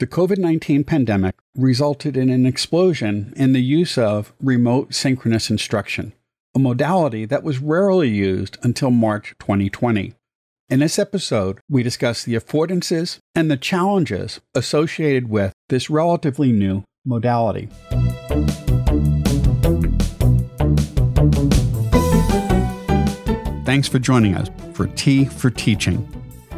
The COVID 19 pandemic resulted in an explosion in the use of remote synchronous instruction, a modality that was rarely used until March 2020. In this episode, we discuss the affordances and the challenges associated with this relatively new modality. Thanks for joining us for Tea for Teaching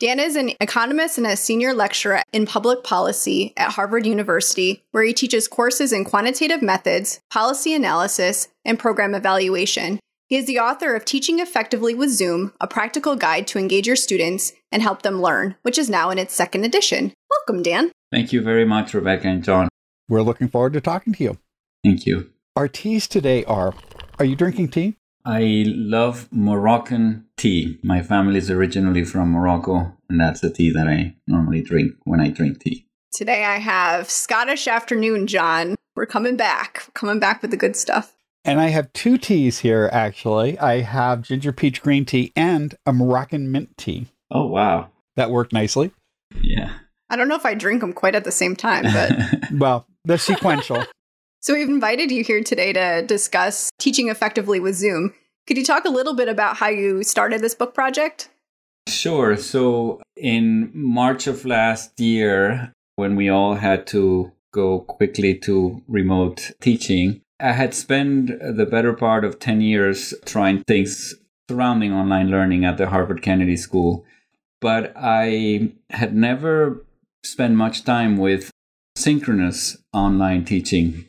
Dan is an economist and a senior lecturer in public policy at Harvard University, where he teaches courses in quantitative methods, policy analysis, and program evaluation. He is the author of Teaching Effectively with Zoom, a practical guide to engage your students and help them learn, which is now in its second edition. Welcome, Dan. Thank you very much, Rebecca and John. We're looking forward to talking to you. Thank you. Our teas today are Are you drinking tea? I love Moroccan tea. My family is originally from Morocco, and that's the tea that I normally drink when I drink tea. Today I have Scottish afternoon, John. We're coming back, coming back with the good stuff. And I have two teas here, actually. I have ginger peach green tea and a Moroccan mint tea. Oh, wow. That worked nicely. Yeah. I don't know if I drink them quite at the same time, but. well, they're sequential. So we've invited you here today to discuss teaching effectively with Zoom. Could you talk a little bit about how you started this book project? Sure. So in March of last year, when we all had to go quickly to remote teaching, I had spent the better part of 10 years trying things surrounding online learning at the Harvard Kennedy School. But I had never spent much time with synchronous online teaching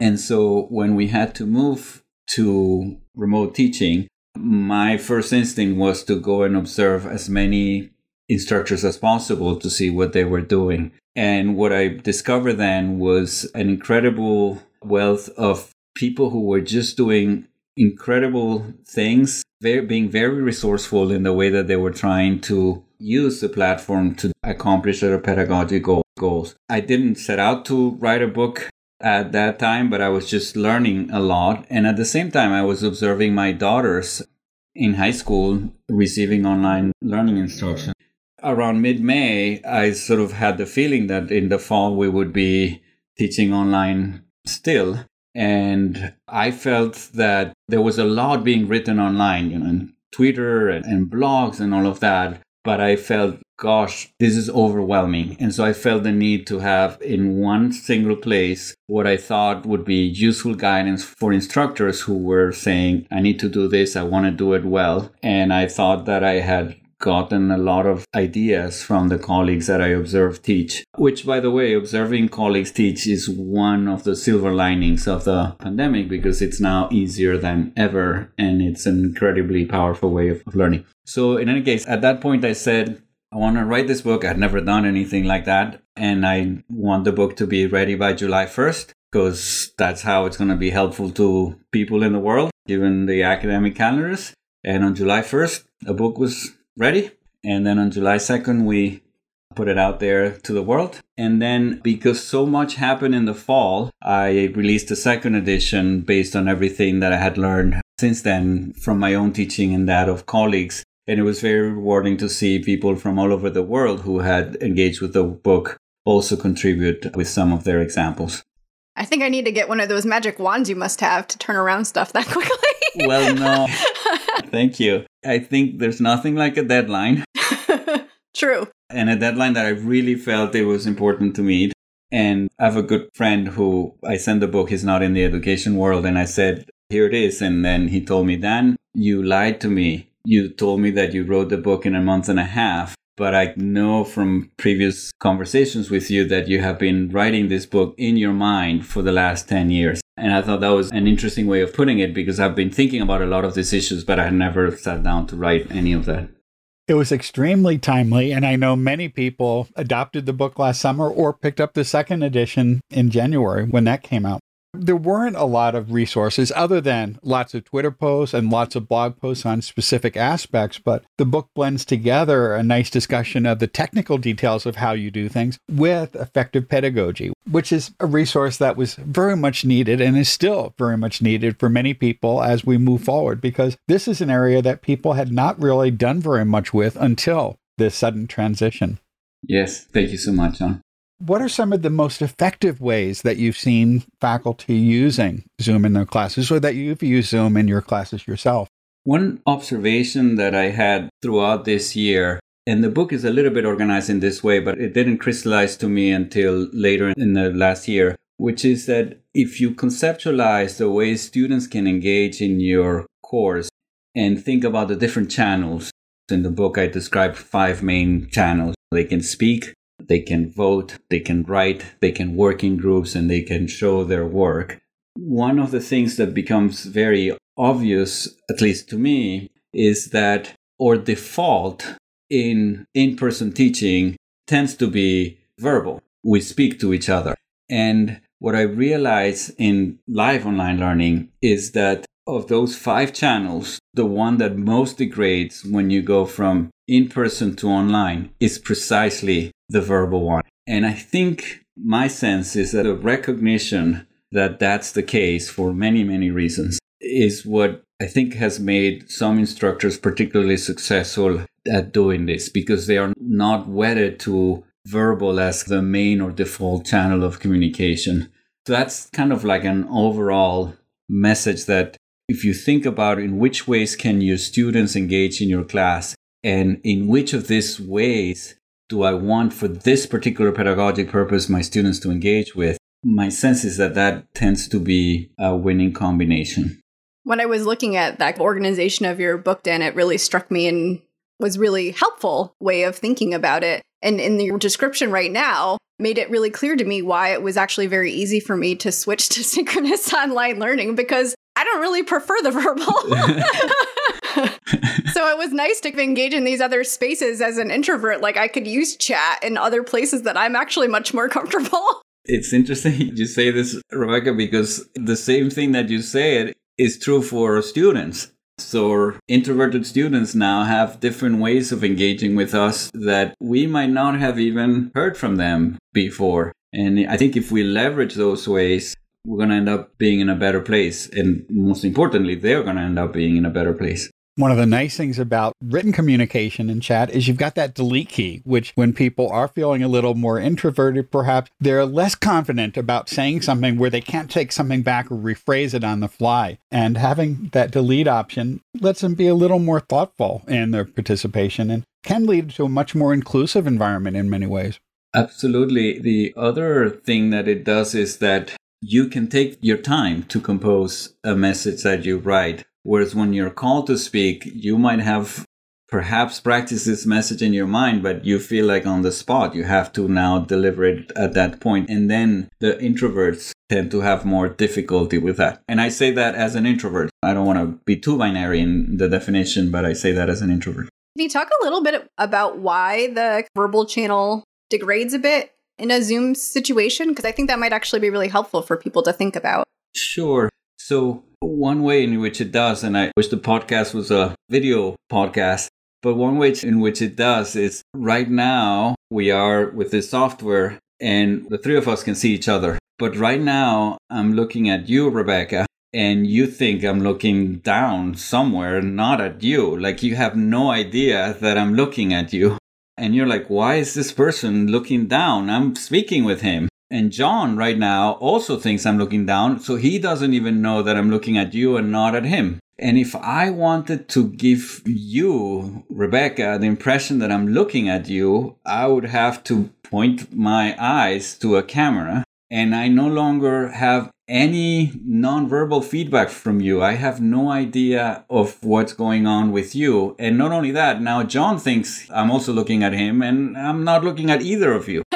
and so when we had to move to remote teaching, my first instinct was to go and observe as many instructors as possible to see what they were doing. And what I discovered then was an incredible wealth of people who were just doing incredible things, very, being very resourceful in the way that they were trying to use the platform to accomplish their pedagogical goals. I didn't set out to write a book at that time, but I was just learning a lot. And at the same time, I was observing my daughters in high school receiving online learning instruction. Around mid May, I sort of had the feeling that in the fall we would be teaching online still. And I felt that there was a lot being written online, you know, on Twitter and, and blogs and all of that. But I felt gosh, this is overwhelming. And so I felt the need to have in one single place what I thought would be useful guidance for instructors who were saying, I need to do this, I want to do it well. And I thought that I had gotten a lot of ideas from the colleagues that I observed teach, which, by the way, observing colleagues teach is one of the silver linings of the pandemic because it's now easier than ever and it's an incredibly powerful way of learning. So, in any case, at that point, I said, I want to write this book. I'd never done anything like that. And I want the book to be ready by July 1st because that's how it's going to be helpful to people in the world, given the academic calendars. And on July 1st, the book was ready. And then on July 2nd, we put it out there to the world. And then because so much happened in the fall, I released a second edition based on everything that I had learned since then from my own teaching and that of colleagues and it was very rewarding to see people from all over the world who had engaged with the book also contribute with some of their examples. I think I need to get one of those magic wands you must have to turn around stuff that quickly. well, no. Thank you. I think there's nothing like a deadline. True. And a deadline that I really felt it was important to meet. And I have a good friend who I sent the book, he's not in the education world. And I said, here it is. And then he told me, Dan, you lied to me you told me that you wrote the book in a month and a half, but I know from previous conversations with you that you have been writing this book in your mind for the last 10 years. And I thought that was an interesting way of putting it because I've been thinking about a lot of these issues, but I had never sat down to write any of that. It was extremely timely, and I know many people adopted the book last summer or picked up the second edition in January when that came out there weren't a lot of resources other than lots of Twitter posts and lots of blog posts on specific aspects. But the book blends together a nice discussion of the technical details of how you do things with effective pedagogy, which is a resource that was very much needed and is still very much needed for many people as we move forward, because this is an area that people had not really done very much with until this sudden transition. Yes, thank you so much, John. What are some of the most effective ways that you've seen faculty using Zoom in their classes or that you've used Zoom in your classes yourself? One observation that I had throughout this year, and the book is a little bit organized in this way, but it didn't crystallize to me until later in the last year, which is that if you conceptualize the way students can engage in your course and think about the different channels, in the book I describe five main channels. They can speak, they can vote, they can write, they can work in groups, and they can show their work. One of the things that becomes very obvious, at least to me, is that our default in in person teaching tends to be verbal. We speak to each other. And what I realize in live online learning is that of those five channels, the one that most degrades when you go from in person to online is precisely the verbal one. And I think my sense is that a recognition that that's the case for many, many reasons is what I think has made some instructors particularly successful at doing this because they are not wedded to verbal as the main or default channel of communication. So that's kind of like an overall message that if you think about in which ways can your students engage in your class and in which of these ways do I want for this particular pedagogic purpose my students to engage with, my sense is that that tends to be a winning combination. When I was looking at that organization of your book, Dan, it really struck me and was really helpful way of thinking about it. And in the description right now, made it really clear to me why it was actually very easy for me to switch to synchronous online learning because I don't really prefer the verbal. so it was nice to engage in these other spaces as an introvert. Like I could use chat in other places that I'm actually much more comfortable. It's interesting you say this, Rebecca, because the same thing that you said is true for students. So introverted students now have different ways of engaging with us that we might not have even heard from them before. And I think if we leverage those ways, we're going to end up being in a better place. And most importantly, they're going to end up being in a better place. One of the nice things about written communication in chat is you've got that delete key, which when people are feeling a little more introverted, perhaps they're less confident about saying something where they can't take something back or rephrase it on the fly. And having that delete option lets them be a little more thoughtful in their participation and can lead to a much more inclusive environment in many ways. Absolutely. The other thing that it does is that you can take your time to compose a message that you write Whereas when you're called to speak, you might have perhaps practiced this message in your mind, but you feel like on the spot you have to now deliver it at that point. And then the introverts tend to have more difficulty with that. And I say that as an introvert. I don't want to be too binary in the definition, but I say that as an introvert. Can you talk a little bit about why the verbal channel degrades a bit in a Zoom situation? Because I think that might actually be really helpful for people to think about. Sure. So, one way in which it does, and I wish the podcast was a video podcast, but one way in which it does is right now we are with this software and the three of us can see each other. But right now I'm looking at you, Rebecca, and you think I'm looking down somewhere, not at you. Like you have no idea that I'm looking at you. And you're like, why is this person looking down? I'm speaking with him. And John right now also thinks I'm looking down, so he doesn't even know that I'm looking at you and not at him. And if I wanted to give you, Rebecca, the impression that I'm looking at you, I would have to point my eyes to a camera. And I no longer have any nonverbal feedback from you. I have no idea of what's going on with you. And not only that, now John thinks I'm also looking at him and I'm not looking at either of you.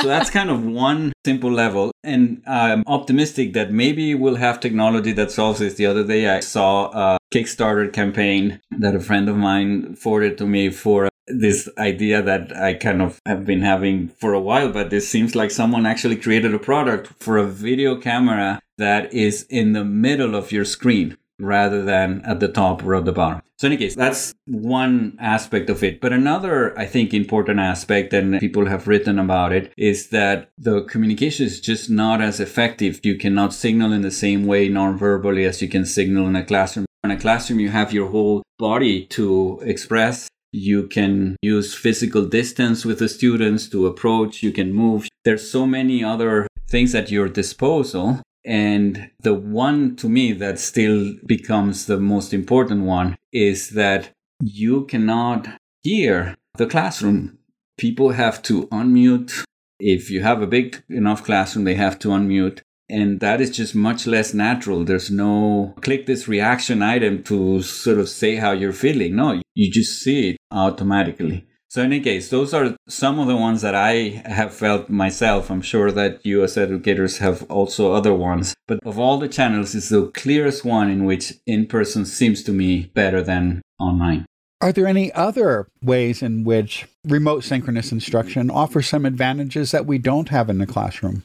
so that's kind of one simple level. And I'm optimistic that maybe we'll have technology that solves this. The other day, I saw a Kickstarter campaign that a friend of mine forwarded to me for this idea that I kind of have been having for a while, but this seems like someone actually created a product for a video camera that is in the middle of your screen rather than at the top or at the bottom. So, in any case, that's one aspect of it. But another, I think, important aspect, and people have written about it, is that the communication is just not as effective. You cannot signal in the same way non-verbally as you can signal in a classroom. In a classroom, you have your whole body to express you can use physical distance with the students to approach. You can move. There's so many other things at your disposal. And the one to me that still becomes the most important one is that you cannot hear the classroom. People have to unmute. If you have a big enough classroom, they have to unmute. And that is just much less natural. There's no click this reaction item to sort of say how you're feeling. No, you just see it automatically. So, in any case, those are some of the ones that I have felt myself. I'm sure that you, as educators, have also other ones. But of all the channels, it's the clearest one in which in person seems to me better than online. Are there any other ways in which remote synchronous instruction offers some advantages that we don't have in the classroom?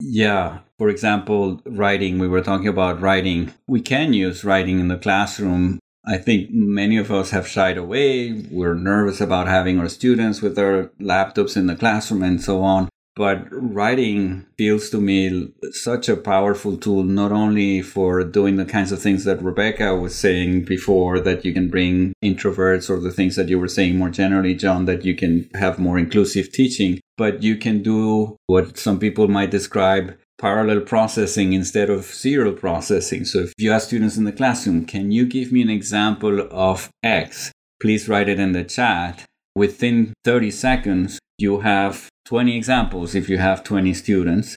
Yeah. For example, writing, we were talking about writing. We can use writing in the classroom. I think many of us have shied away. We're nervous about having our students with their laptops in the classroom and so on. But writing feels to me such a powerful tool, not only for doing the kinds of things that Rebecca was saying before, that you can bring introverts or the things that you were saying more generally, John, that you can have more inclusive teaching, but you can do what some people might describe parallel processing instead of serial processing. So if you ask students in the classroom, can you give me an example of X? Please write it in the chat. Within 30 seconds, you have 20 examples if you have 20 students.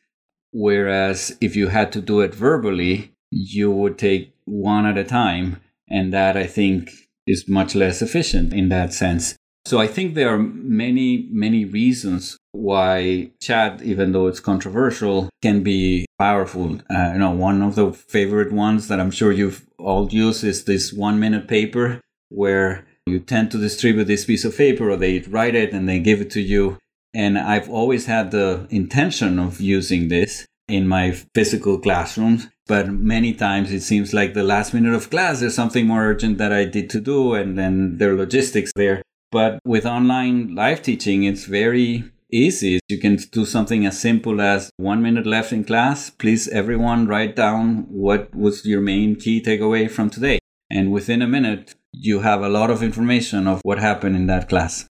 Whereas if you had to do it verbally, you would take one at a time. And that I think is much less efficient in that sense. So I think there are many, many reasons why chat, even though it's controversial, can be powerful. Uh, you know, one of the favorite ones that I'm sure you've all used is this one minute paper where you tend to distribute this piece of paper or they write it and they give it to you. And I've always had the intention of using this in my physical classrooms. But many times it seems like the last minute of class, there's something more urgent that I did to do, and then there are logistics there. But with online live teaching, it's very easy. You can do something as simple as one minute left in class. Please, everyone, write down what was your main key takeaway from today. And within a minute, you have a lot of information of what happened in that class.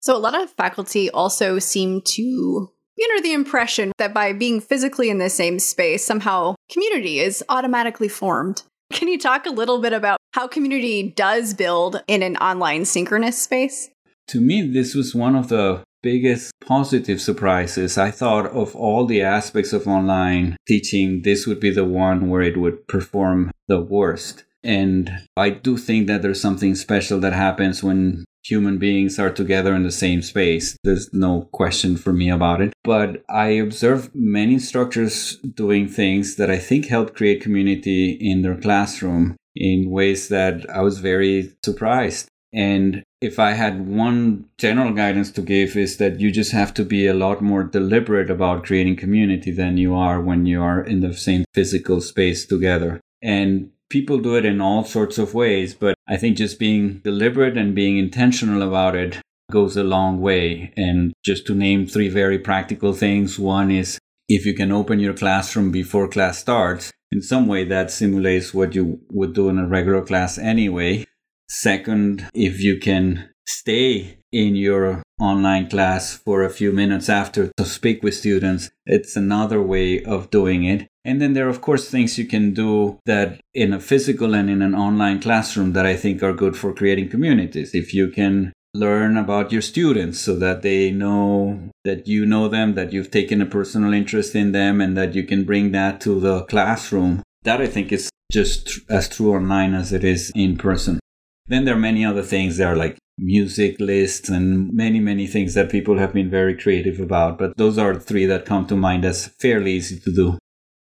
So, a lot of faculty also seem to be under the impression that by being physically in the same space, somehow community is automatically formed. Can you talk a little bit about how community does build in an online synchronous space? To me, this was one of the biggest positive surprises. I thought of all the aspects of online teaching, this would be the one where it would perform the worst. And I do think that there's something special that happens when human beings are together in the same space. There's no question for me about it. But I observed many instructors doing things that I think help create community in their classroom in ways that I was very surprised. And if I had one general guidance to give is that you just have to be a lot more deliberate about creating community than you are when you are in the same physical space together. And people do it in all sorts of ways, but I think just being deliberate and being intentional about it goes a long way. And just to name three very practical things one is if you can open your classroom before class starts, in some way that simulates what you would do in a regular class anyway. Second, if you can stay in your online class for a few minutes after to speak with students, it's another way of doing it. And then there are, of course, things you can do that in a physical and in an online classroom that I think are good for creating communities. If you can learn about your students so that they know that you know them, that you've taken a personal interest in them, and that you can bring that to the classroom. That I think is just as true online as it is in person. Then there are many other things. There are like music lists and many, many things that people have been very creative about. But those are three that come to mind as fairly easy to do.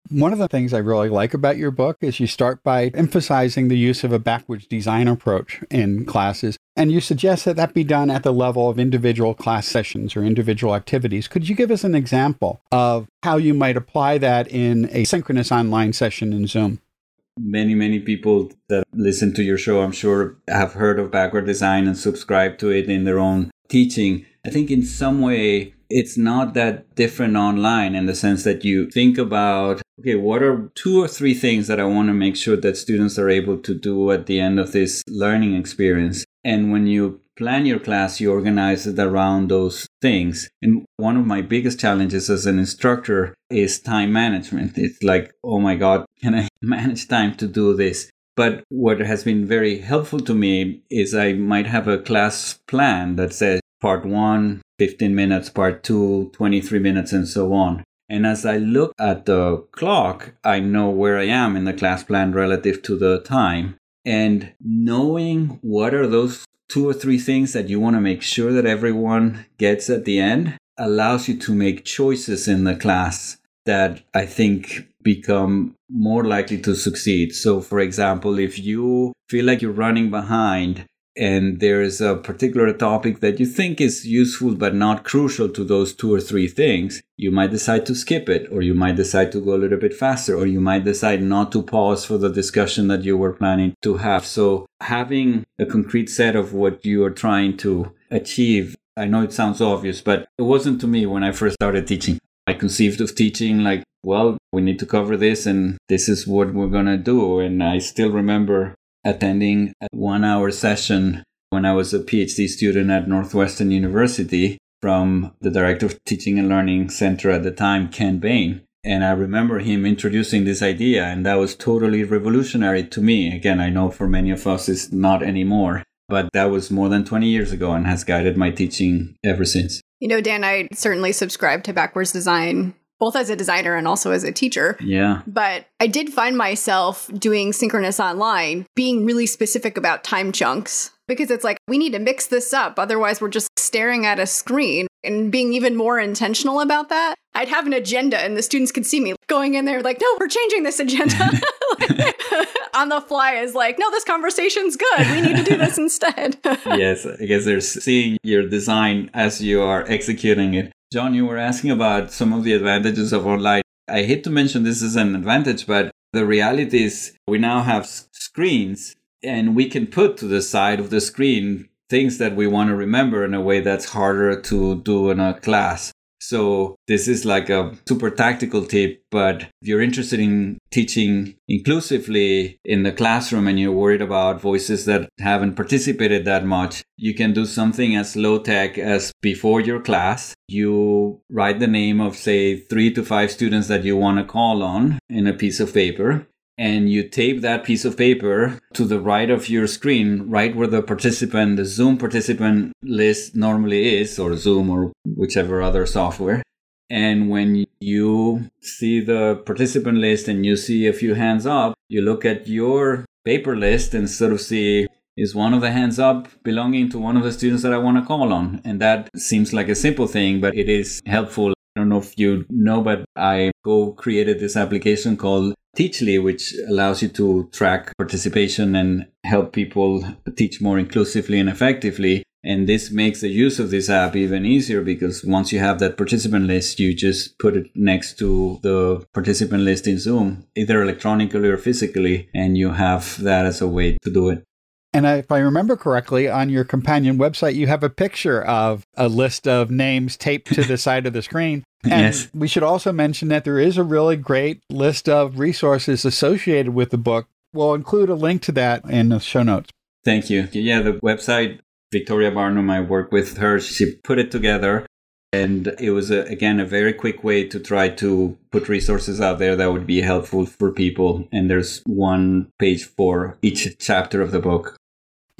One of the things I really like about your book is you start by emphasizing the use of a backwards design approach in classes, and you suggest that that be done at the level of individual class sessions or individual activities. Could you give us an example of how you might apply that in a synchronous online session in Zoom? Many, many people that listen to your show, I'm sure, have heard of backward design and subscribe to it in their own teaching. I think in some way, it's not that different online in the sense that you think about okay what are two or three things that i want to make sure that students are able to do at the end of this learning experience and when you plan your class you organize it around those things and one of my biggest challenges as an instructor is time management it's like oh my god can i manage time to do this but what has been very helpful to me is I might have a class plan that says part one, 15 minutes, part two, 23 minutes, and so on. And as I look at the clock, I know where I am in the class plan relative to the time. And knowing what are those two or three things that you want to make sure that everyone gets at the end allows you to make choices in the class that I think become more likely to succeed. So, for example, if you feel like you're running behind and there's a particular topic that you think is useful but not crucial to those two or three things, you might decide to skip it, or you might decide to go a little bit faster, or you might decide not to pause for the discussion that you were planning to have. So, having a concrete set of what you are trying to achieve, I know it sounds obvious, but it wasn't to me when I first started teaching. I conceived of teaching like, well, we need to cover this, and this is what we're going to do. And I still remember attending a one hour session when I was a PhD student at Northwestern University from the director of teaching and learning center at the time, Ken Bain. And I remember him introducing this idea, and that was totally revolutionary to me. Again, I know for many of us it's not anymore, but that was more than 20 years ago and has guided my teaching ever since. You know, Dan, I certainly subscribe to backwards design both as a designer and also as a teacher. Yeah. But I did find myself doing synchronous online, being really specific about time chunks because it's like we need to mix this up. Otherwise, we're just staring at a screen and being even more intentional about that. I'd have an agenda and the students could see me going in there like, no, we're changing this agenda. on the fly is like, no, this conversation's good. We need to do this instead. yes, I guess they're seeing your design as you are executing it. John, you were asking about some of the advantages of online. I hate to mention this is an advantage, but the reality is we now have screens and we can put to the side of the screen things that we want to remember in a way that's harder to do in a class. So this is like a super tactical tip, but if you're interested in teaching inclusively in the classroom and you're worried about voices that haven't participated that much, you can do something as low tech as before your class. You write the name of say three to five students that you want to call on in a piece of paper and you tape that piece of paper to the right of your screen, right where the participant, the Zoom participant list normally is, or Zoom or whichever other software. And when you see the participant list and you see a few hands up, you look at your paper list and sort of see is one of the hands up belonging to one of the students that I want to call on. And that seems like a simple thing, but it is helpful. I don't know if you know, but I co created this application called Teachly, which allows you to track participation and help people teach more inclusively and effectively. And this makes the use of this app even easier because once you have that participant list, you just put it next to the participant list in Zoom, either electronically or physically, and you have that as a way to do it. And if I remember correctly, on your companion website, you have a picture of a list of names taped to the side of the screen. And yes. we should also mention that there is a really great list of resources associated with the book. We'll include a link to that in the show notes. Thank you. Yeah, the website, Victoria Barnum, I work with her. She put it together. And it was, a, again, a very quick way to try to put resources out there that would be helpful for people. And there's one page for each chapter of the book.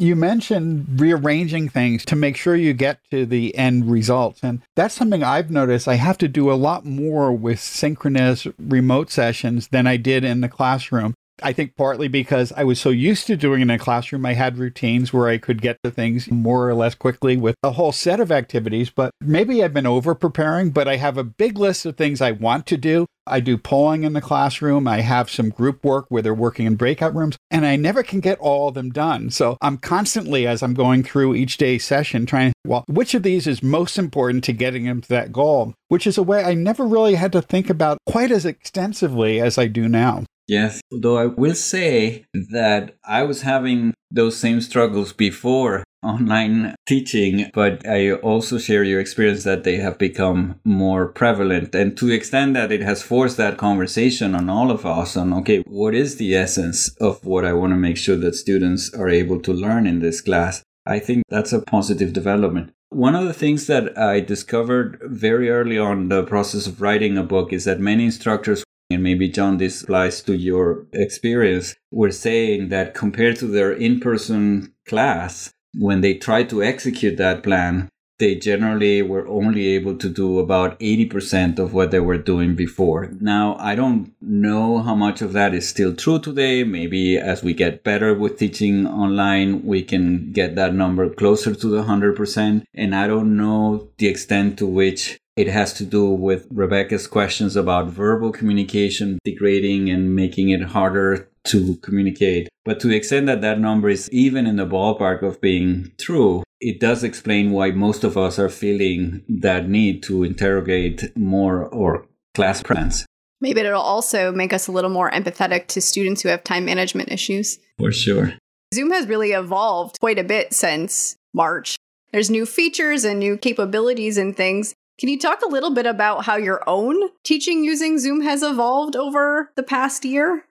You mentioned rearranging things to make sure you get to the end results. And that's something I've noticed I have to do a lot more with synchronous remote sessions than I did in the classroom I think partly because I was so used to doing it in a classroom, I had routines where I could get to things more or less quickly with a whole set of activities. But maybe I've been over preparing, but I have a big list of things I want to do. I do polling in the classroom. I have some group work where they're working in breakout rooms, and I never can get all of them done. So I'm constantly, as I'm going through each day session, trying, well, which of these is most important to getting them to that goal, which is a way I never really had to think about quite as extensively as I do now. Yes, though I will say that I was having those same struggles before online teaching, but I also share your experience that they have become more prevalent. And to the extent that it has forced that conversation on all of us on, okay, what is the essence of what I want to make sure that students are able to learn in this class? I think that's a positive development. One of the things that I discovered very early on the process of writing a book is that many instructors and maybe John, this applies to your experience, were saying that compared to their in person class, when they tried to execute that plan, they generally were only able to do about 80% of what they were doing before. Now, I don't know how much of that is still true today. Maybe as we get better with teaching online, we can get that number closer to the 100%. And I don't know the extent to which it has to do with Rebecca's questions about verbal communication degrading and making it harder to communicate. But to the extent that that number is even in the ballpark of being true, it does explain why most of us are feeling that need to interrogate more or class plans. Maybe it'll also make us a little more empathetic to students who have time management issues. For sure. Zoom has really evolved quite a bit since March. There's new features and new capabilities and things. Can you talk a little bit about how your own teaching using Zoom has evolved over the past year?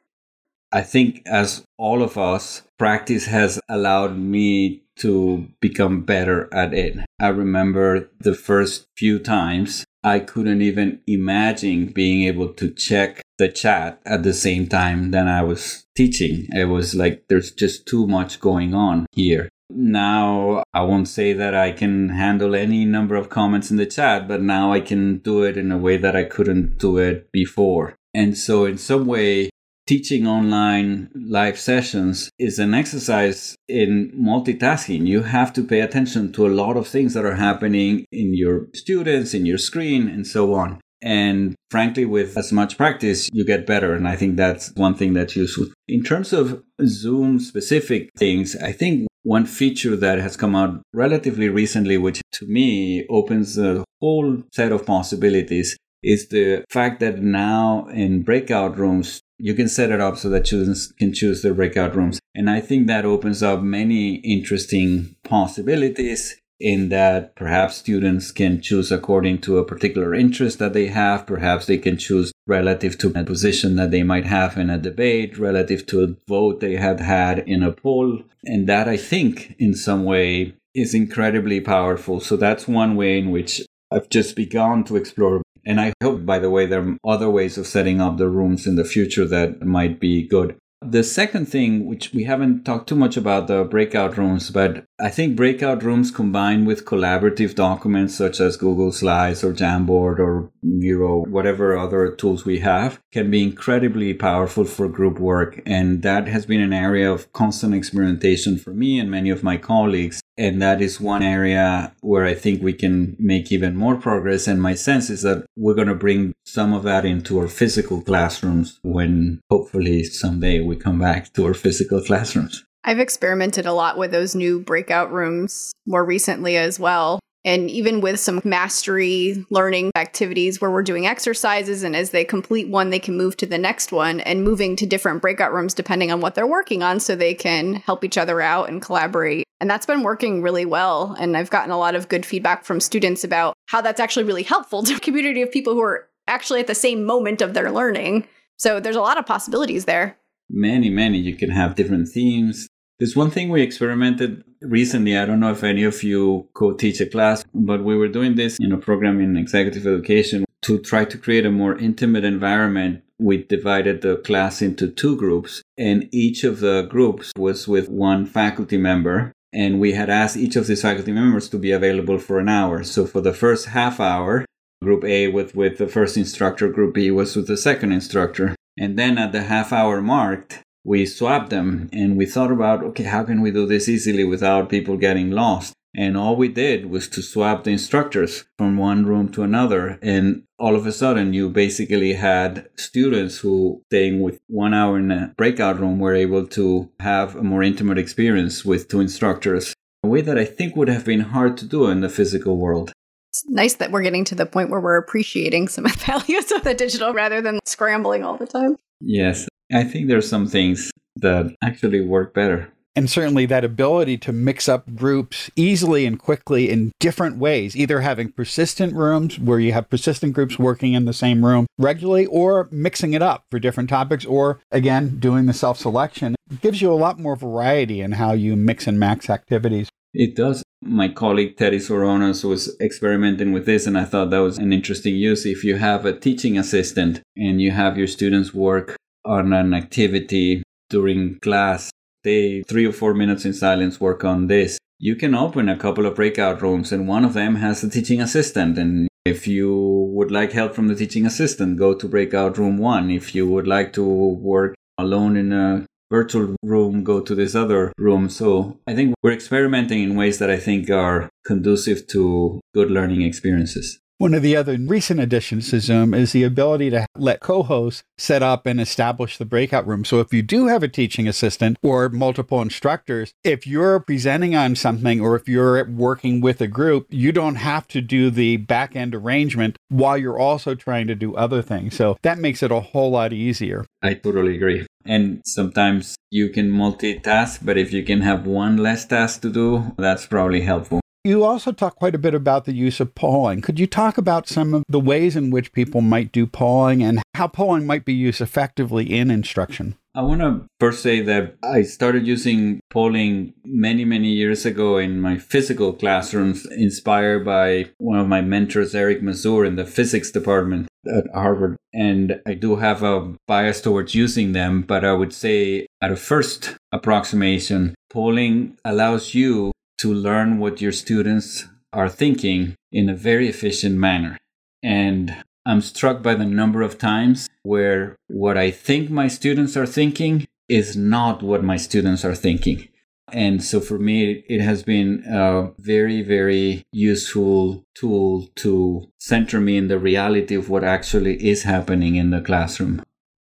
I think, as all of us, practice has allowed me to become better at it. I remember the first few times I couldn't even imagine being able to check the chat at the same time that I was teaching. It was like there's just too much going on here. Now, I won't say that I can handle any number of comments in the chat, but now I can do it in a way that I couldn't do it before. And so, in some way, teaching online live sessions is an exercise in multitasking. You have to pay attention to a lot of things that are happening in your students, in your screen, and so on. And frankly, with as much practice, you get better. And I think that's one thing that's useful. In terms of Zoom specific things, I think one feature that has come out relatively recently, which to me opens a whole set of possibilities, is the fact that now in breakout rooms, you can set it up so that students can choose their breakout rooms. And I think that opens up many interesting possibilities in that perhaps students can choose according to a particular interest that they have. Perhaps they can choose relative to a position that they might have in a debate, relative to a vote they had had in a poll. And that I think in some way is incredibly powerful. So that's one way in which I've just begun to explore. And I hope, by the way, there are other ways of setting up the rooms in the future that might be good. The second thing, which we haven't talked too much about the breakout rooms, but I think breakout rooms combined with collaborative documents such as Google Slides or Jamboard or Miro, whatever other tools we have, can be incredibly powerful for group work. And that has been an area of constant experimentation for me and many of my colleagues. And that is one area where I think we can make even more progress. And my sense is that we're going to bring some of that into our physical classrooms when hopefully someday we come back to our physical classrooms. I've experimented a lot with those new breakout rooms more recently as well. And even with some mastery learning activities where we're doing exercises, and as they complete one, they can move to the next one and moving to different breakout rooms depending on what they're working on so they can help each other out and collaborate. And that's been working really well. And I've gotten a lot of good feedback from students about how that's actually really helpful to a community of people who are actually at the same moment of their learning. So there's a lot of possibilities there. Many, many. You can have different themes. There's one thing we experimented recently. I don't know if any of you co teach a class, but we were doing this in a program in executive education to try to create a more intimate environment. We divided the class into two groups, and each of the groups was with one faculty member. And we had asked each of these faculty members to be available for an hour. So for the first half hour, group A with, with the first instructor, group B was with the second instructor. And then at the half hour marked, we swapped them and we thought about, okay, how can we do this easily without people getting lost? And all we did was to swap the instructors from one room to another. And all of a sudden, you basically had students who, staying with one hour in a breakout room, were able to have a more intimate experience with two instructors. A way that I think would have been hard to do in the physical world. It's nice that we're getting to the point where we're appreciating some values of the digital rather than scrambling all the time. Yes, I think there's some things that actually work better. And certainly that ability to mix up groups easily and quickly in different ways, either having persistent rooms where you have persistent groups working in the same room regularly, or mixing it up for different topics, or again, doing the self selection gives you a lot more variety in how you mix and max activities. It does. My colleague Teddy Svoronos was experimenting with this, and I thought that was an interesting use. If you have a teaching assistant and you have your students work on an activity during class, they three or four minutes in silence work on this. You can open a couple of breakout rooms, and one of them has a teaching assistant. And if you would like help from the teaching assistant, go to breakout room one. If you would like to work alone in a virtual room, go to this other room. So I think we're experimenting in ways that I think are conducive to good learning experiences. One of the other recent additions to Zoom is the ability to let co hosts set up and establish the breakout room. So if you do have a teaching assistant or multiple instructors, if you're presenting on something or if you're working with a group, you don't have to do the back end arrangement while you're also trying to do other things. So that makes it a whole lot easier. I totally agree. And sometimes you can multitask, but if you can have one less task to do, that's probably helpful. You also talk quite a bit about the use of polling. Could you talk about some of the ways in which people might do polling and how polling might be used effectively in instruction? I want to first say that I started using polling many, many years ago in my physical classrooms, inspired by one of my mentors, Eric Mazur, in the physics department at Harvard. And I do have a bias towards using them, but I would say at a first approximation, polling allows you to learn what your students are thinking in a very efficient manner. And I'm struck by the number of times where what I think my students are thinking is not what my students are thinking. And so for me, it has been a very, very useful tool to center me in the reality of what actually is happening in the classroom.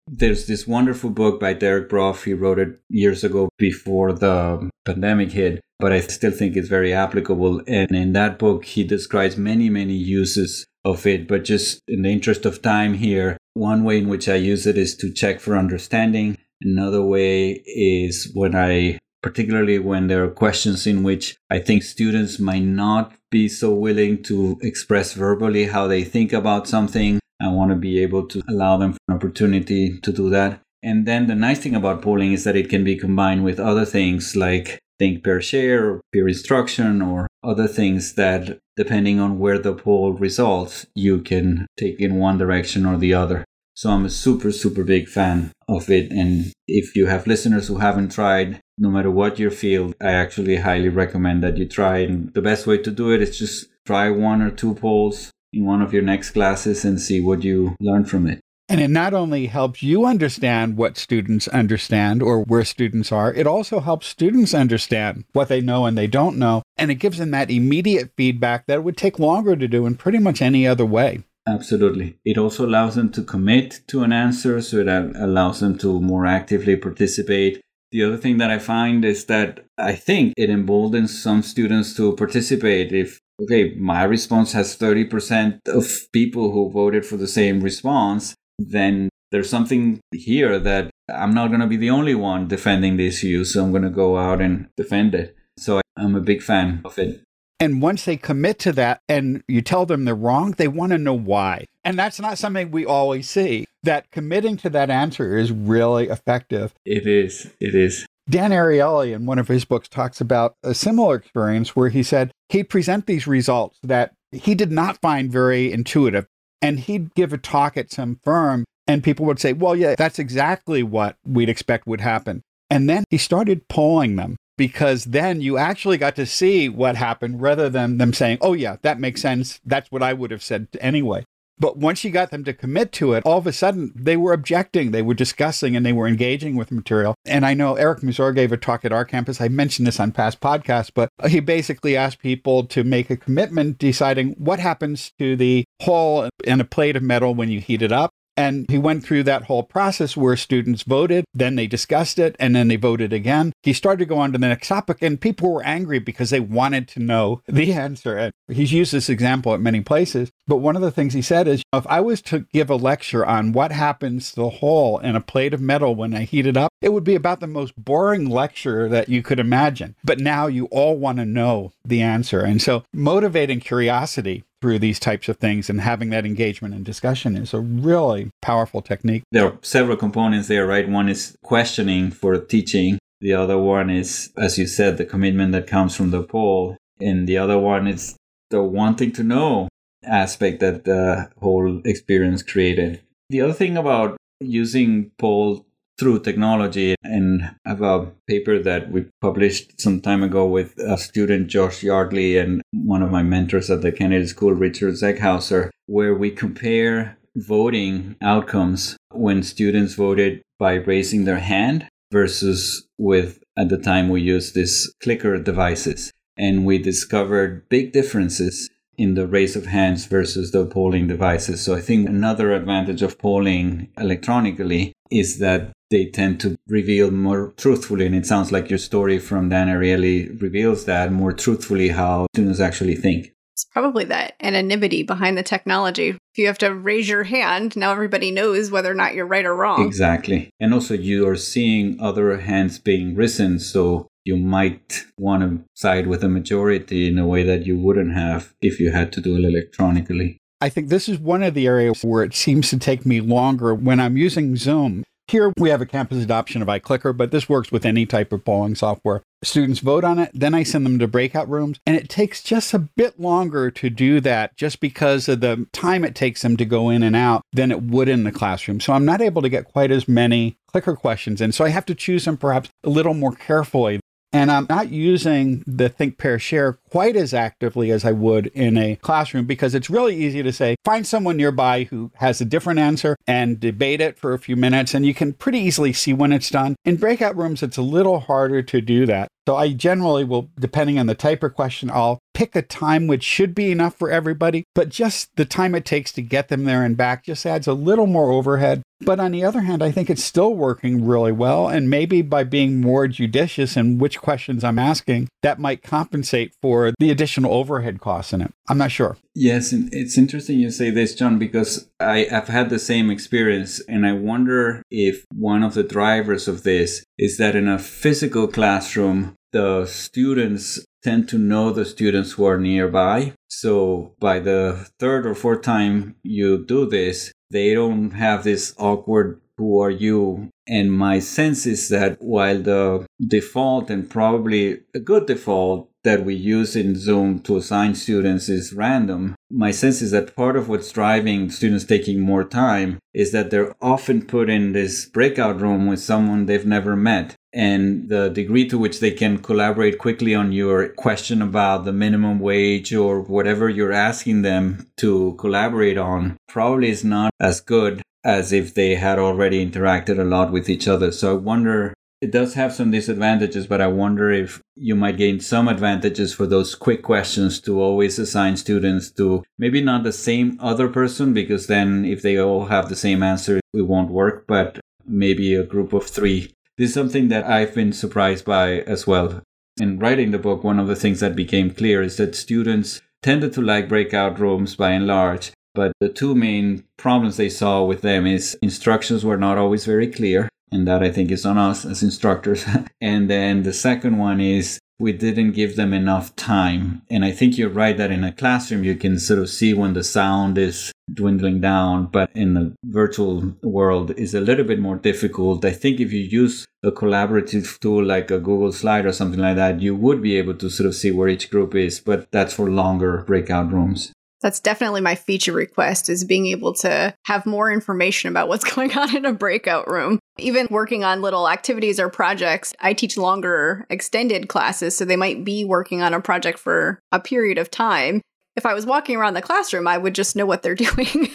There's this wonderful book by Derek Bruff. He wrote it years ago before the pandemic hit, but I still think it's very applicable. And in that book, he describes many, many uses of it. But just in the interest of time here, one way in which I use it is to check for understanding. Another way is when I, particularly when there are questions in which I think students might not be so willing to express verbally how they think about something. I want to be able to allow them an opportunity to do that. And then the nice thing about polling is that it can be combined with other things like think pair share or peer instruction or other things that depending on where the poll results you can take in one direction or the other. So i'm a super super big fan of it. And if you have listeners who haven't tried no matter what your field i actually highly recommend that you try. And the best way to do it is just try one or two polls in one of your next classes and see what you learn from it and it not only helps you understand what students understand or where students are, it also helps students understand what they know and they don't know. And it gives them that immediate feedback that would take longer to do in pretty much any other way. Absolutely. It also allows them to commit to an answer, so it allows them to more actively participate. The other thing that I find is that I think it emboldens some students to participate. If, okay, my response has 30% of people who voted for the same response, then there's something here that I'm not going to be the only one defending the issue, so I'm going to go out and defend it. So I'm a big fan of it. And once they commit to that and you tell them they're wrong, they want to know why. And that's not something we always see. That committing to that answer is really effective. It is. It is. Dan Ariely, in one of his books, talks about a similar experience where he said he'd present these results that he did not find very intuitive. And he'd give a talk at some firm, and people would say, Well, yeah, that's exactly what we'd expect would happen. And then he started polling them because then you actually got to see what happened rather than them saying, Oh, yeah, that makes sense. That's what I would have said anyway. But once you got them to commit to it, all of a sudden they were objecting, they were discussing, and they were engaging with material. And I know Eric Mazur gave a talk at our campus. I mentioned this on past podcasts, but he basically asked people to make a commitment deciding what happens to the hull and a plate of metal when you heat it up. And he went through that whole process where students voted, then they discussed it, and then they voted again. He started to go on to the next topic, and people were angry because they wanted to know the answer. And he's used this example at many places. But one of the things he said is if I was to give a lecture on what happens to the hole in a plate of metal when I heat it up, it would be about the most boring lecture that you could imagine. But now you all want to know the answer. And so motivating curiosity through these types of things and having that engagement and discussion is a really powerful technique. There are several components there, right? One is questioning for teaching. The other one is, as you said, the commitment that comes from the poll. And the other one is the wanting to know aspect that the whole experience created. The other thing about using poll through technology and I have a paper that we published some time ago with a student Josh Yardley and one of my mentors at the Kennedy School Richard Zeckhauser where we compare voting outcomes when students voted by raising their hand versus with at the time we used this clicker devices and we discovered big differences in the raise of hands versus the polling devices. So I think another advantage of polling electronically is that they tend to reveal more truthfully. And it sounds like your story from Dan Ariely reveals that more truthfully how students actually think. It's probably that anonymity behind the technology. If you have to raise your hand, now everybody knows whether or not you're right or wrong. Exactly. And also, you are seeing other hands being risen. So you might want to side with a majority in a way that you wouldn't have if you had to do it electronically. I think this is one of the areas where it seems to take me longer when I'm using Zoom here we have a campus adoption of iClicker, but this works with any type of polling software. Students vote on it, then I send them to breakout rooms, and it takes just a bit longer to do that just because of the time it takes them to go in and out than it would in the classroom. So I'm not able to get quite as many clicker questions in. So I have to choose them perhaps a little more carefully and I'm not using the think, pair, share quite as actively as I would in a classroom because it's really easy to say, find someone nearby who has a different answer and debate it for a few minutes. And you can pretty easily see when it's done. In breakout rooms, it's a little harder to do that. So I generally will, depending on the type of question, I'll pick a time which should be enough for everybody, but just the time it takes to get them there and back just adds a little more overhead. But on the other hand, I think it's still working really well. And maybe by being more judicious in which questions I'm asking, that might compensate for the additional overhead costs in it. I'm not sure. Yes, it's interesting you say this, John, because I have had the same experience. And I wonder if one of the drivers of this is that in a physical classroom, the students tend to know the students who are nearby. So by the third or fourth time you do this, they don't have this awkward who are you and my sense is that while the default and probably a good default that we use in Zoom to assign students is random, my sense is that part of what's driving students taking more time is that they're often put in this breakout room with someone they've never met. And the degree to which they can collaborate quickly on your question about the minimum wage or whatever you're asking them to collaborate on probably is not as good as if they had already interacted a lot with each other. So I wonder it does have some disadvantages, but I wonder if you might gain some advantages for those quick questions to always assign students to maybe not the same other person, because then if they all have the same answer, it won't work, but maybe a group of three. This is something that I've been surprised by as well. In writing the book, one of the things that became clear is that students tended to like breakout rooms by and large, but the two main problems they saw with them is instructions were not always very clear and that I think is on us as instructors. and then the second one is we didn't give them enough time. And I think you're right that in a classroom you can sort of see when the sound is dwindling down, but in the virtual world is a little bit more difficult. I think if you use a collaborative tool like a Google Slide or something like that, you would be able to sort of see where each group is, but that's for longer breakout rooms. That's definitely my feature request is being able to have more information about what's going on in a breakout room. Even working on little activities or projects, I teach longer extended classes, so they might be working on a project for a period of time. if I was walking around the classroom, I would just know what they're doing.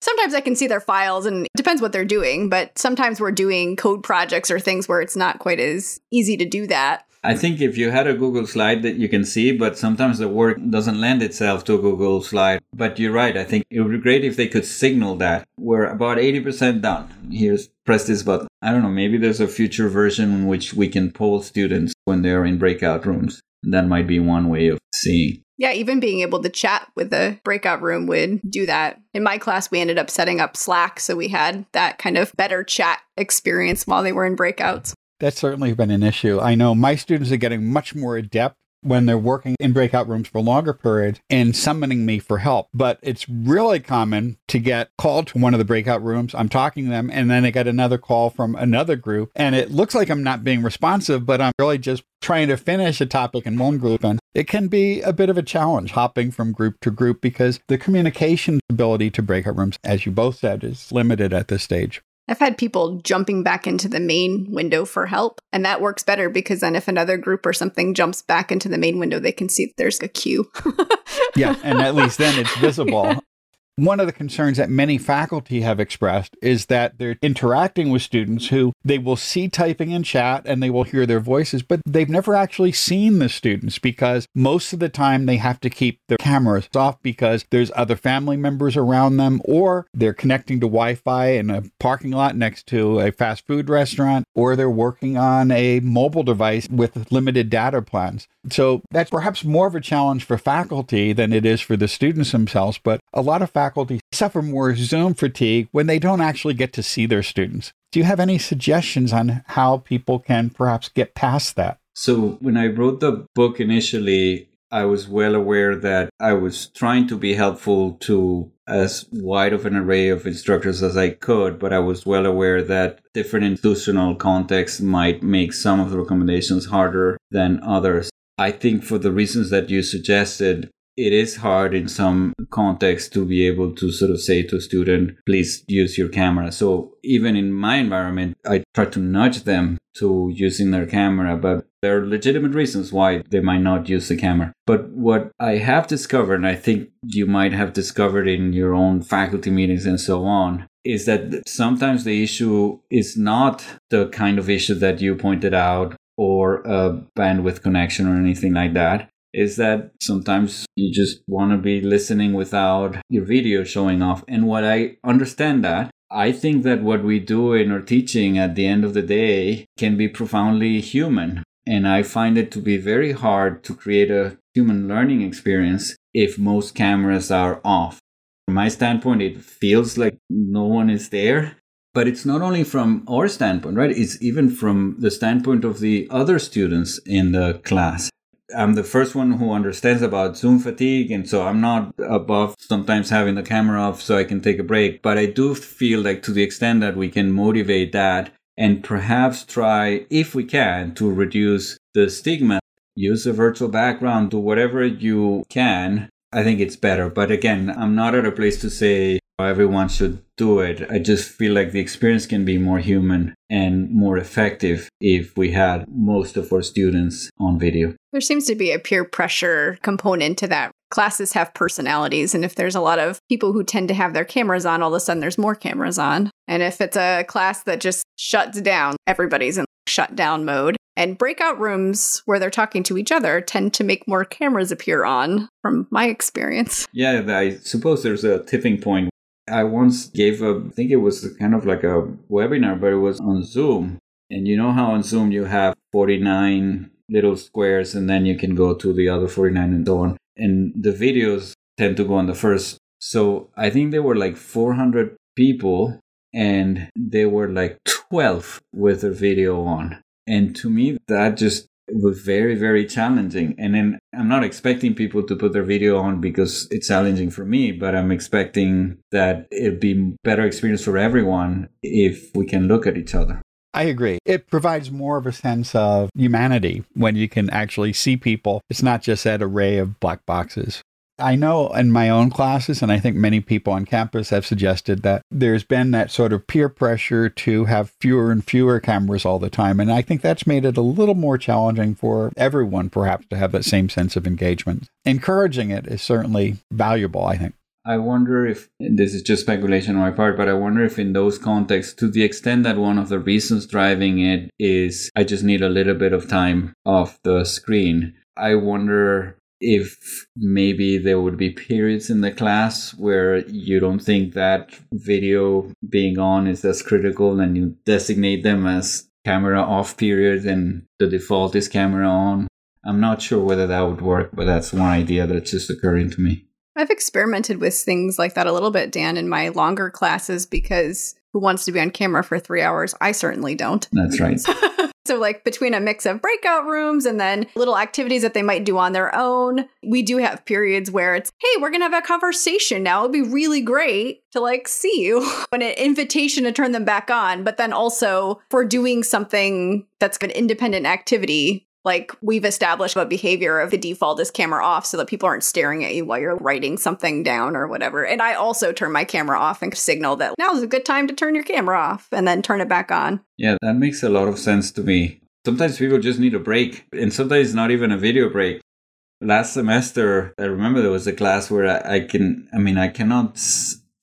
sometimes I can see their files and it depends what they're doing, but sometimes we're doing code projects or things where it's not quite as easy to do that. I think if you had a Google slide that you can see, but sometimes the work doesn't lend itself to a Google slide. But you're right. I think it would be great if they could signal that we're about 80% done. Here's press this button. I don't know. Maybe there's a future version in which we can poll students when they're in breakout rooms. That might be one way of seeing. Yeah, even being able to chat with the breakout room would do that. In my class, we ended up setting up Slack, so we had that kind of better chat experience while they were in breakouts. That's certainly been an issue. I know my students are getting much more adept when they're working in breakout rooms for longer periods and summoning me for help. But it's really common to get called to one of the breakout rooms. I'm talking to them, and then I get another call from another group. And it looks like I'm not being responsive, but I'm really just trying to finish a topic in one group. And it can be a bit of a challenge hopping from group to group because the communication ability to breakout rooms, as you both said, is limited at this stage. I've had people jumping back into the main window for help, and that works better because then if another group or something jumps back into the main window, they can see there's a queue. yeah, and at least then it's visible. One of the concerns that many faculty have expressed is that they're interacting with students who they will see typing in chat and they will hear their voices, but they've never actually seen the students because most of the time they have to keep their cameras off because there's other family members around them or they're connecting to Wi Fi in a parking lot next to a fast food restaurant or they're working on a mobile device with limited data plans. So that's perhaps more of a challenge for faculty than it is for the students themselves, but a lot of faculty faculty suffer more Zoom fatigue when they don't actually get to see their students. Do you have any suggestions on how people can perhaps get past that? So, when I wrote the book initially, I was well aware that I was trying to be helpful to as wide of an array of instructors as I could, but I was well aware that different institutional contexts might make some of the recommendations harder than others. I think for the reasons that you suggested, it is hard in some contexts to be able to sort of say to a student, please use your camera. So even in my environment, I try to nudge them to using their camera, but there are legitimate reasons why they might not use the camera. But what I have discovered, and I think you might have discovered in your own faculty meetings and so on, is that sometimes the issue is not the kind of issue that you pointed out or a bandwidth connection or anything like that is that sometimes you just want to be listening without your video showing off. And what I understand that, I think that what we do in our teaching at the end of the day can be profoundly human. And I find it to be very hard to create a human learning experience if most cameras are off. From my standpoint, it feels like no one is there. But it's not only from our standpoint, right? It's even from the standpoint of the other students in the class. I'm the first one who understands about Zoom fatigue, and so I'm not above sometimes having the camera off so I can take a break. But I do feel like to the extent that we can motivate that and perhaps try, if we can, to reduce the stigma, use a virtual background, do whatever you can. I think it's better. But again, I'm not at a place to say everyone should do it. I just feel like the experience can be more human and more effective if we had most of our students on video. There seems to be a peer pressure component to that. Classes have personalities, and if there's a lot of people who tend to have their cameras on, all of a sudden there's more cameras on. And if it's a class that just shuts down, everybody's in shutdown mode. And breakout rooms where they're talking to each other tend to make more cameras appear on, from my experience. Yeah, I suppose there's a tipping point I once gave a, I think it was kind of like a webinar, but it was on Zoom. And you know how on Zoom you have 49 little squares and then you can go to the other 49 and so on. And the videos tend to go on the first. So I think there were like 400 people and there were like 12 with their video on. And to me, that just was very, very challenging. And then I'm not expecting people to put their video on because it's challenging for me, but I'm expecting that it'd be better experience for everyone if we can look at each other. I agree. It provides more of a sense of humanity when you can actually see people. It's not just that array of black boxes. I know in my own classes, and I think many people on campus have suggested that there's been that sort of peer pressure to have fewer and fewer cameras all the time. And I think that's made it a little more challenging for everyone, perhaps, to have that same sense of engagement. Encouraging it is certainly valuable, I think. I wonder if this is just speculation on my part, but I wonder if in those contexts, to the extent that one of the reasons driving it is I just need a little bit of time off the screen, I wonder if maybe there would be periods in the class where you don't think that video being on is as critical and you designate them as camera off periods and the default is camera on. I'm not sure whether that would work, but that's one idea that's just occurring to me. I've experimented with things like that a little bit, Dan, in my longer classes because who wants to be on camera for three hours? I certainly don't. That's right. So, like between a mix of breakout rooms and then little activities that they might do on their own, we do have periods where it's, hey, we're going to have a conversation now. It'd be really great to like see you and an invitation to turn them back on. But then also for doing something that's an independent activity, like we've established a behavior of the default is camera off so that people aren't staring at you while you're writing something down or whatever. And I also turn my camera off and signal that now is a good time to turn your camera off and then turn it back on. Yeah, that makes a lot of sense to me. Sometimes people just need a break, and sometimes not even a video break. Last semester, I remember there was a class where I, I can, I mean, I cannot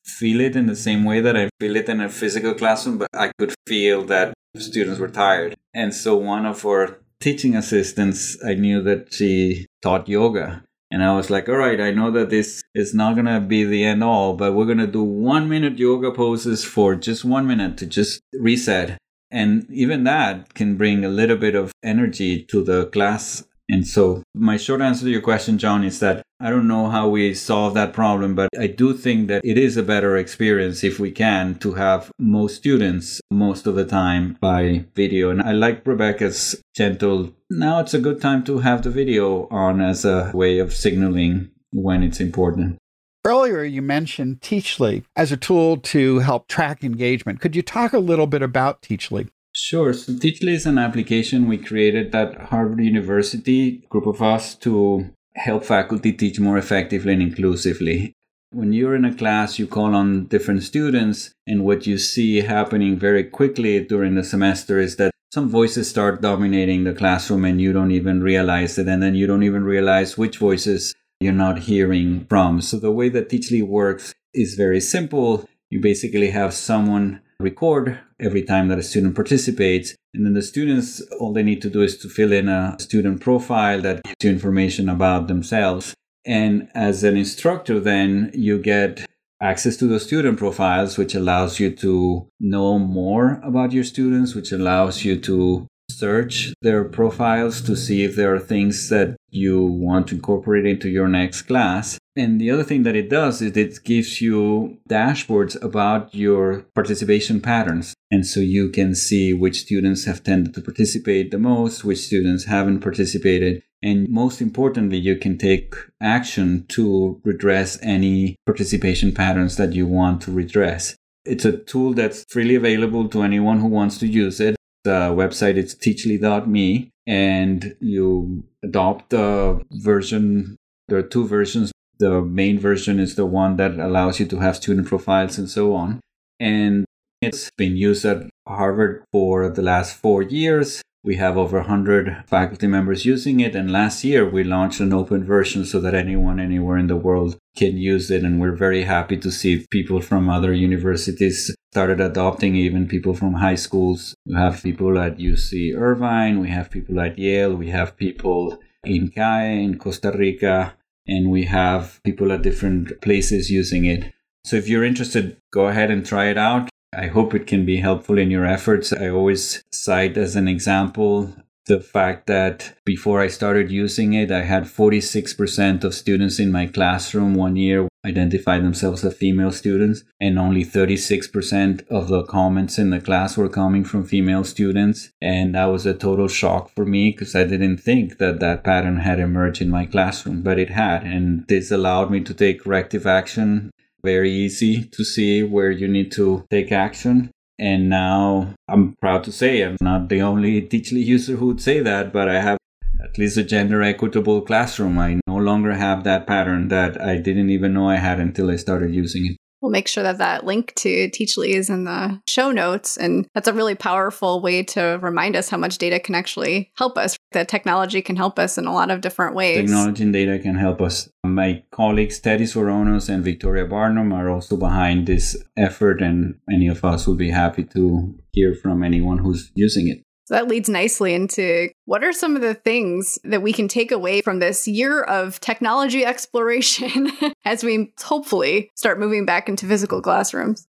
feel it in the same way that I feel it in a physical classroom, but I could feel that students were tired. And so one of our teaching assistants, I knew that she taught yoga. And I was like, all right, I know that this is not going to be the end all, but we're going to do one minute yoga poses for just one minute to just reset. And even that can bring a little bit of energy to the class and so, my short answer to your question, John, is that I don't know how we solve that problem, but I do think that it is a better experience if we can to have most students most of the time by video. And I like Rebecca's gentle, now it's a good time to have the video on as a way of signaling when it's important. Earlier, you mentioned Teachly as a tool to help track engagement. Could you talk a little bit about Teachly? Sure. So Teachly is an application we created at Harvard University, group of us, to help faculty teach more effectively and inclusively. When you're in a class, you call on different students, and what you see happening very quickly during the semester is that some voices start dominating the classroom and you don't even realize it, and then you don't even realize which voices you're not hearing from. So the way that Teachly works is very simple. You basically have someone record every time that a student participates. And then the students, all they need to do is to fill in a student profile that gives you information about themselves. And as an instructor, then you get access to the student profiles, which allows you to know more about your students, which allows you to search their profiles to see if there are things that you want to incorporate into your next class. And the other thing that it does is it gives you dashboards about your participation patterns. And so you can see which students have tended to participate the most, which students haven't participated. And most importantly, you can take action to redress any participation patterns that you want to redress. It's a tool that's freely available to anyone who wants to use it. The website is teachly.me and you adopt the version. There are two versions. The main version is the one that allows you to have student profiles and so on. And it's been used at Harvard for the last four years. We have over 100 faculty members using it. And last year, we launched an open version so that anyone anywhere in the world can use it. And we're very happy to see people from other universities started adopting, even people from high schools. We have people at UC Irvine, we have people at Yale, we have people INCAE in Costa Rica, and we have people at different places using it. So if you're interested, go ahead and try it out. I hope it can be helpful in your efforts. I always cite as an example the fact that before I started using it, I had 46% of students in my classroom one year identify themselves as female students, and only 36% of the comments in the class were coming from female students. And that was a total shock for me because I didn't think that that pattern had emerged in my classroom, but it had. And this allowed me to take corrective action very easy to see where you need to take action. And now I'm proud to say I'm not the only Teachly user who would say that, but I have at least a gender equitable classroom. I no longer have that pattern that I didn't even know I had until I started using it. We'll make sure that that link to Teachly is in the show notes. And that's a really powerful way to remind us how much data can actually help us. That technology can help us in a lot of different ways. Technology and data can help us. My colleagues, Teddy Svoronos and Victoria Barnum, are also behind this effort, and any of us will be happy to hear from anyone who's using it. So that leads nicely into what are some of the things that we can take away from this year of technology exploration as we hopefully start moving back into physical classrooms?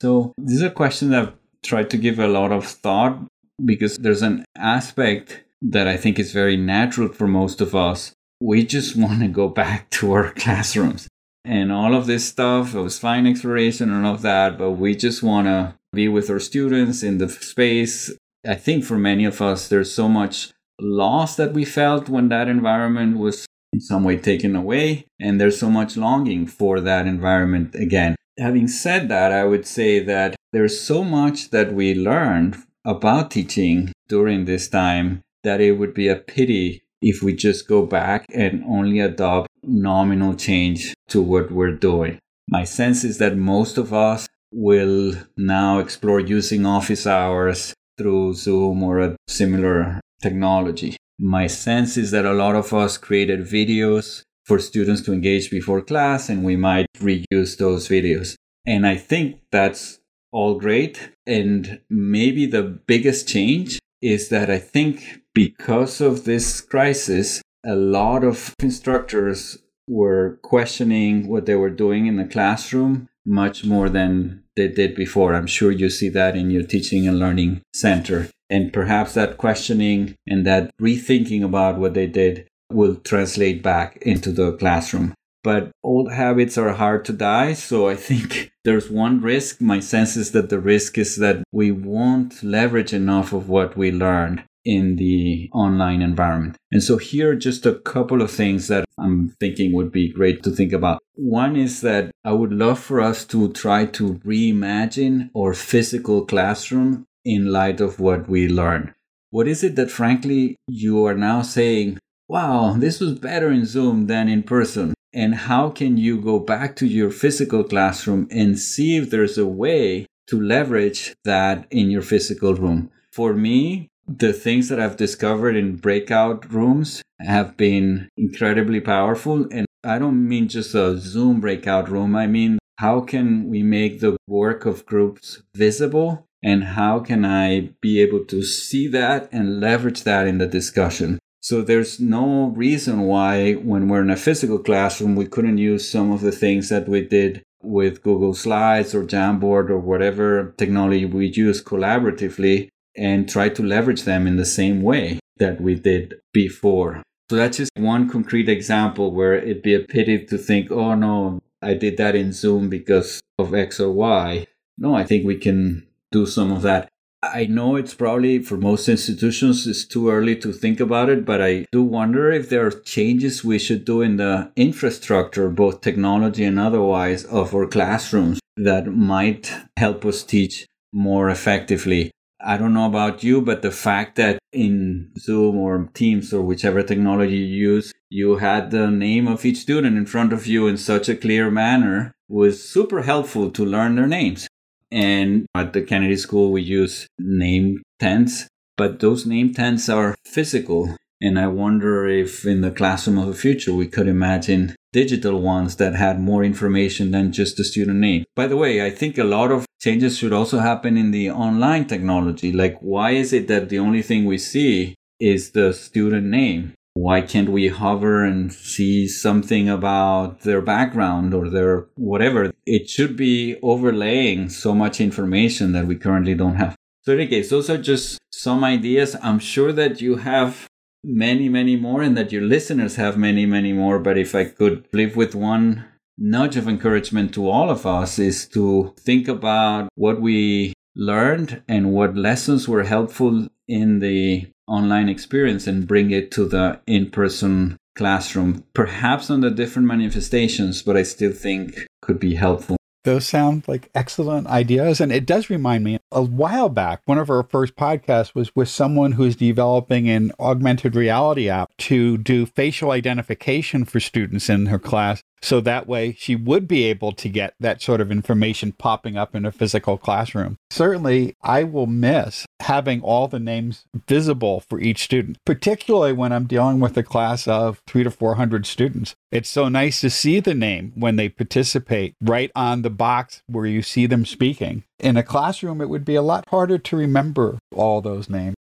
So, this is a question that I've tried to give a lot of thought because there's an aspect that I think is very natural for most of us. We just want to go back to our classrooms and all of this stuff. It was fine exploration and all of that, but we just want to be with our students in the space I think for many of us, there's so much loss that we felt when that environment was in some way taken away, and there's so much longing for that environment again. Having said that, I would say that there's so much that we learned about teaching during this time that it would be a pity if we just go back and only adopt nominal change to what we're doing. My sense is that most of us will now explore using office hours through Zoom or a similar technology. My sense is that a lot of us created videos for students to engage before class, and we might reuse those videos. And I think that's all great. And maybe the biggest change is that I think because of this crisis, a lot of instructors were questioning what they were doing in the classroom much more than they did before. I'm sure you see that in your teaching and learning center. And perhaps that questioning and that rethinking about what they did will translate back into the classroom. But old habits are hard to die. So I think there's one risk. My sense is that the risk is that we won't leverage enough of what we learned in the online environment. And so here are just a couple of things that I'm thinking would be great to think about. One is that I would love for us to try to reimagine our physical classroom in light of what we learned. What is it that frankly you are now saying, wow, this was better in Zoom than in person? And how can you go back to your physical classroom and see if there's a way to leverage that in your physical room? For me, the things that I've discovered in breakout rooms have been incredibly powerful. And I don't mean just a Zoom breakout room. I mean, how can we make the work of groups visible? And how can I be able to see that and leverage that in the discussion? So there's no reason why, when we're in a physical classroom, we couldn't use some of the things that we did with Google Slides or Jamboard or whatever technology we use collaboratively and try to leverage them in the same way that we did before. So that's just one concrete example where it'd be a pity to think, oh no, I did that in Zoom because of X or Y. No, I think we can do some of that. I know it's probably for most institutions it's too early to think about it, but I do wonder if there are changes we should do in the infrastructure, both technology and otherwise, of our classrooms that might help us teach more effectively. I don't know about you, but the fact that in Zoom or Teams or whichever technology you use, you had the name of each student in front of you in such a clear manner was super helpful to learn their names. And at the Kennedy School, we use name tents, but those name tents are physical. And I wonder if in the classroom of the future, we could imagine digital ones that had more information than just the student name. By the way, I think a lot of changes should also happen in the online technology. Like, why is it that the only thing we see is the student name? Why can't we hover and see something about their background or their whatever? It should be overlaying so much information that we currently don't have. So, in any case, those are just some ideas. I'm sure that you have many, many more and that your listeners have many, many more. But if I could live with one nudge of encouragement to all of us is to think about what we learned and what lessons were helpful in the online experience and bring it to the in person classroom, perhaps the different manifestations, but I still think could be helpful. Those sound like excellent ideas. And it does remind me a while back, one of our first podcasts was with someone who's developing an augmented reality app to do facial identification for students in her class. So that way she would be able to get that sort of information popping up in a physical classroom. Certainly, I will miss having all the names visible for each student, particularly when I'm dealing with a class of three to 400 students. It's so nice to see the name when they participate right on the box where you see them speaking. In a classroom, it would be a lot harder to remember all those names.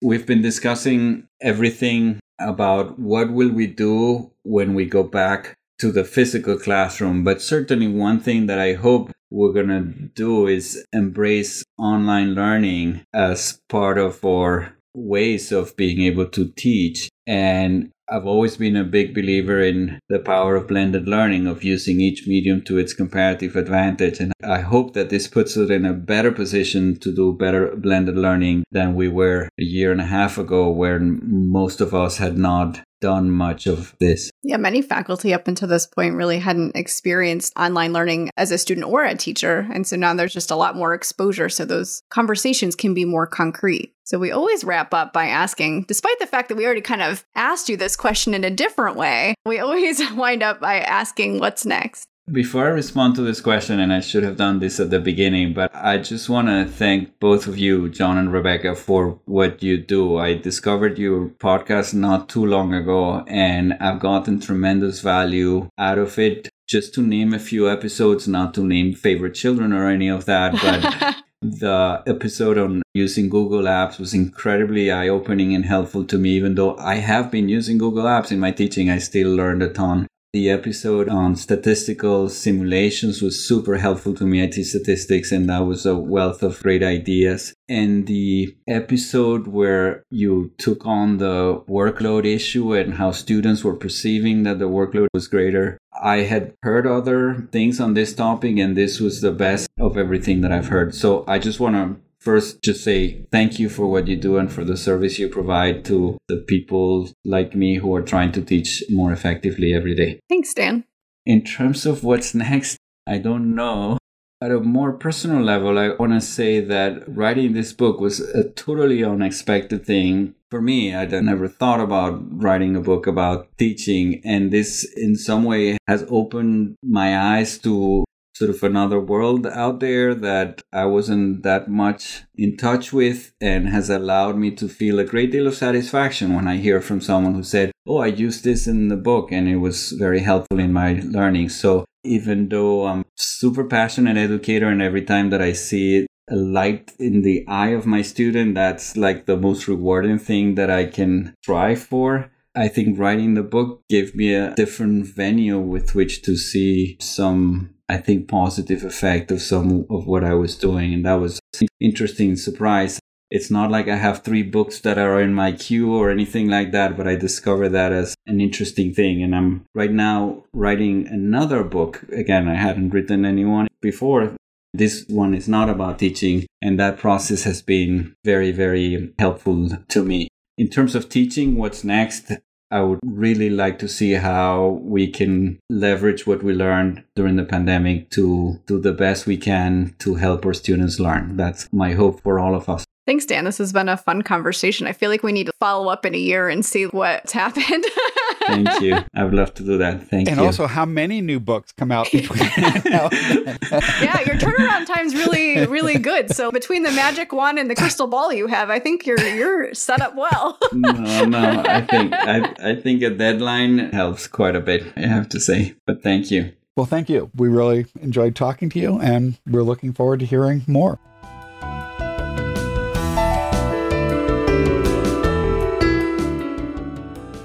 We've been discussing everything about what will we do when we go back to the physical classroom. But certainly, one thing that I hope we're going to do is embrace online learning as part of our ways of being able to teach. And I've always been a big believer in the power of blended learning, of using each medium to its comparative advantage. And I hope that this puts us in a better position to do better blended learning than we were a year and a half ago, where most of us had not done much of this. Yeah, many faculty up until this point really hadn't experienced online learning as a student or a teacher. And so now there's just a lot more exposure. So those conversations can be more concrete. So we always wrap up by asking, despite the fact that we already kind of asked you this question in a different way, we always wind up by asking, what's next? Before I respond to this question, and I should have done this at the beginning, but I just want to thank both of you, John and Rebecca, for what you do. I discovered your podcast not too long ago, and I've gotten tremendous value out of it. Just to name a few episodes, not to name favorite children or any of that, but the episode on using Google Apps was incredibly eye opening and helpful to me. Even though I have been using Google Apps in my teaching, I still learned a ton. The episode on statistical simulations was super helpful to me. I teach statistics and that was a wealth of great ideas. And the episode where you took on the workload issue and how students were perceiving that the workload was greater. I had heard other things on this topic and this was the best of everything that I've heard. So I just want to first just say thank you for what you do and for the service you provide to the people like me who are trying to teach more effectively every day. Thanks, Dan. In terms of what's next, I don't know. At a more personal level, I want to say that writing this book was a totally unexpected thing for me. I'd never thought about writing a book about teaching, and this in some way has opened my eyes to sort of another world out there that I wasn't that much in touch with and has allowed me to feel a great deal of satisfaction when I hear from someone who said, Oh, I used this in the book and it was very helpful in my learning. So even though I'm super passionate educator and every time that I see a light in the eye of my student, that's like the most rewarding thing that I can strive for. I think writing the book gave me a different venue with which to see some I think, positive effect of some of what I was doing. And that was interesting surprise. It's not like I have three books that are in my queue or anything like that, but I discovered that as an interesting thing. And I'm right now writing another book. Again, I hadn't written anyone before. This one is not about teaching, and that process has been very, very helpful to me. In terms of teaching, what's next? I would really like to see how we can leverage what we learned during the pandemic to do the best we can to help our students learn. That's my hope for all of us. Thanks, Dan. This has been a fun conversation. I feel like we need to follow up in a year and see what's happened. Thank you. I would love to do that. Thank and you. And also, how many new books come out between now Yeah, your turnaround time's really, really good. So between the magic wand and the crystal ball you have, I think you're you're set up well. no, no. I think I, I think a deadline helps quite a bit. I have to say. But thank you. Well, thank you. We really enjoyed talking to you, and we're looking forward to hearing more.